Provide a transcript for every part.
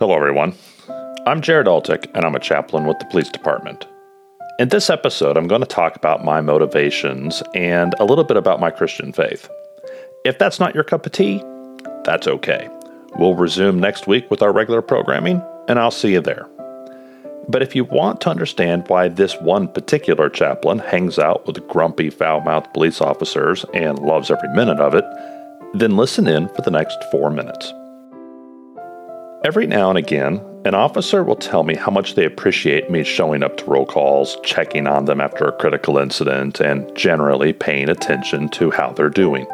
Hello, everyone. I'm Jared Altick, and I'm a chaplain with the police department. In this episode, I'm going to talk about my motivations and a little bit about my Christian faith. If that's not your cup of tea, that's okay. We'll resume next week with our regular programming, and I'll see you there. But if you want to understand why this one particular chaplain hangs out with grumpy, foul mouthed police officers and loves every minute of it, then listen in for the next four minutes. Every now and again, an officer will tell me how much they appreciate me showing up to roll calls, checking on them after a critical incident, and generally paying attention to how they're doing.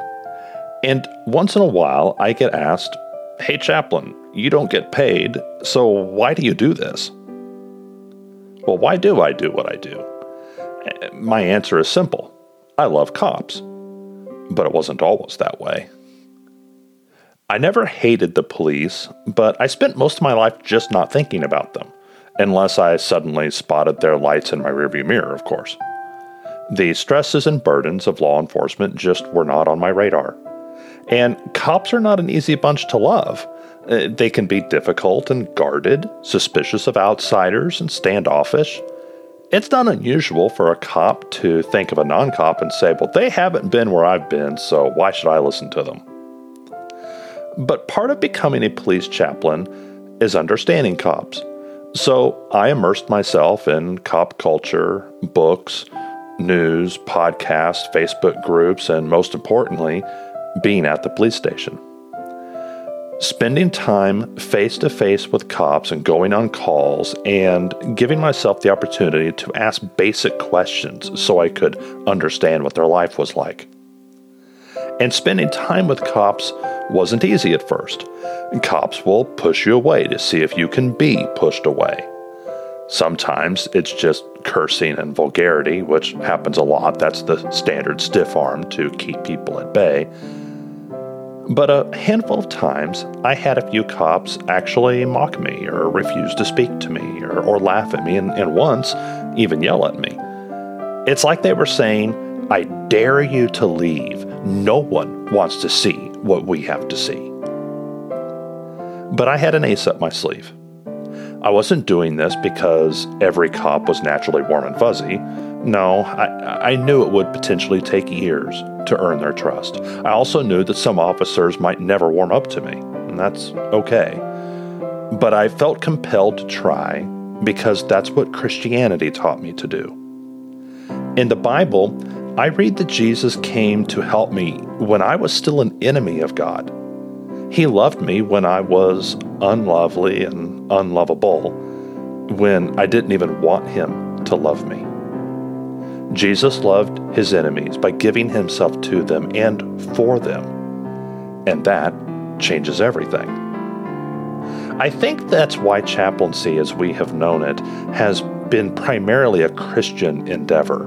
And once in a while, I get asked, Hey, chaplain, you don't get paid, so why do you do this? Well, why do I do what I do? Eh, my answer is simple I love cops. But it wasn't always that way. I never hated the police, but I spent most of my life just not thinking about them, unless I suddenly spotted their lights in my rearview mirror, of course. The stresses and burdens of law enforcement just were not on my radar. And cops are not an easy bunch to love. Uh, they can be difficult and guarded, suspicious of outsiders, and standoffish. It's not unusual for a cop to think of a non cop and say, Well, they haven't been where I've been, so why should I listen to them? But part of becoming a police chaplain is understanding cops. So I immersed myself in cop culture, books, news, podcasts, Facebook groups, and most importantly, being at the police station. Spending time face to face with cops and going on calls and giving myself the opportunity to ask basic questions so I could understand what their life was like. And spending time with cops wasn't easy at first. Cops will push you away to see if you can be pushed away. Sometimes it's just cursing and vulgarity, which happens a lot. That's the standard stiff arm to keep people at bay. But a handful of times, I had a few cops actually mock me or refuse to speak to me or, or laugh at me, and, and once even yell at me. It's like they were saying, I dare you to leave. No one wants to see what we have to see. But I had an ace up my sleeve. I wasn't doing this because every cop was naturally warm and fuzzy. No, I, I knew it would potentially take years to earn their trust. I also knew that some officers might never warm up to me, and that's okay. But I felt compelled to try because that's what Christianity taught me to do. In the Bible, I read that Jesus came to help me when I was still an enemy of God. He loved me when I was unlovely and unlovable, when I didn't even want Him to love me. Jesus loved His enemies by giving Himself to them and for them, and that changes everything. I think that's why chaplaincy, as we have known it, has been primarily a Christian endeavor.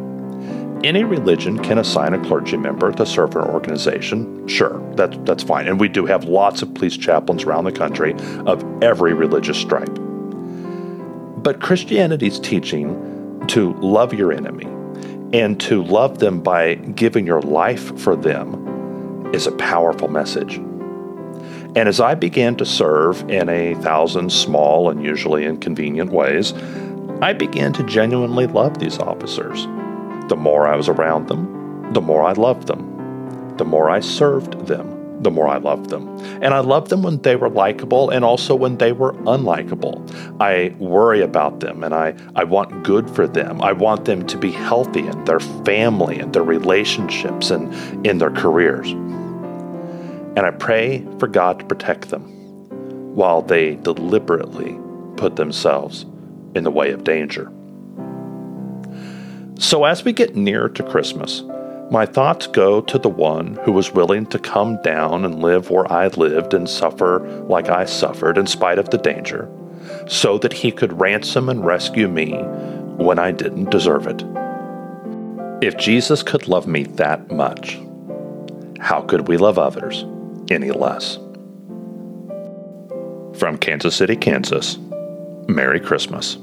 Any religion can assign a clergy member to serve an organization. Sure, that, that's fine. And we do have lots of police chaplains around the country of every religious stripe. But Christianity's teaching to love your enemy and to love them by giving your life for them is a powerful message. And as I began to serve in a thousand small and usually inconvenient ways, I began to genuinely love these officers. The more I was around them, the more I loved them. The more I served them, the more I loved them. And I loved them when they were likable and also when they were unlikable. I worry about them and I, I want good for them. I want them to be healthy in their family and their relationships and in their careers. And I pray for God to protect them while they deliberately put themselves in the way of danger. So, as we get nearer to Christmas, my thoughts go to the one who was willing to come down and live where I lived and suffer like I suffered in spite of the danger, so that he could ransom and rescue me when I didn't deserve it. If Jesus could love me that much, how could we love others any less? From Kansas City, Kansas, Merry Christmas.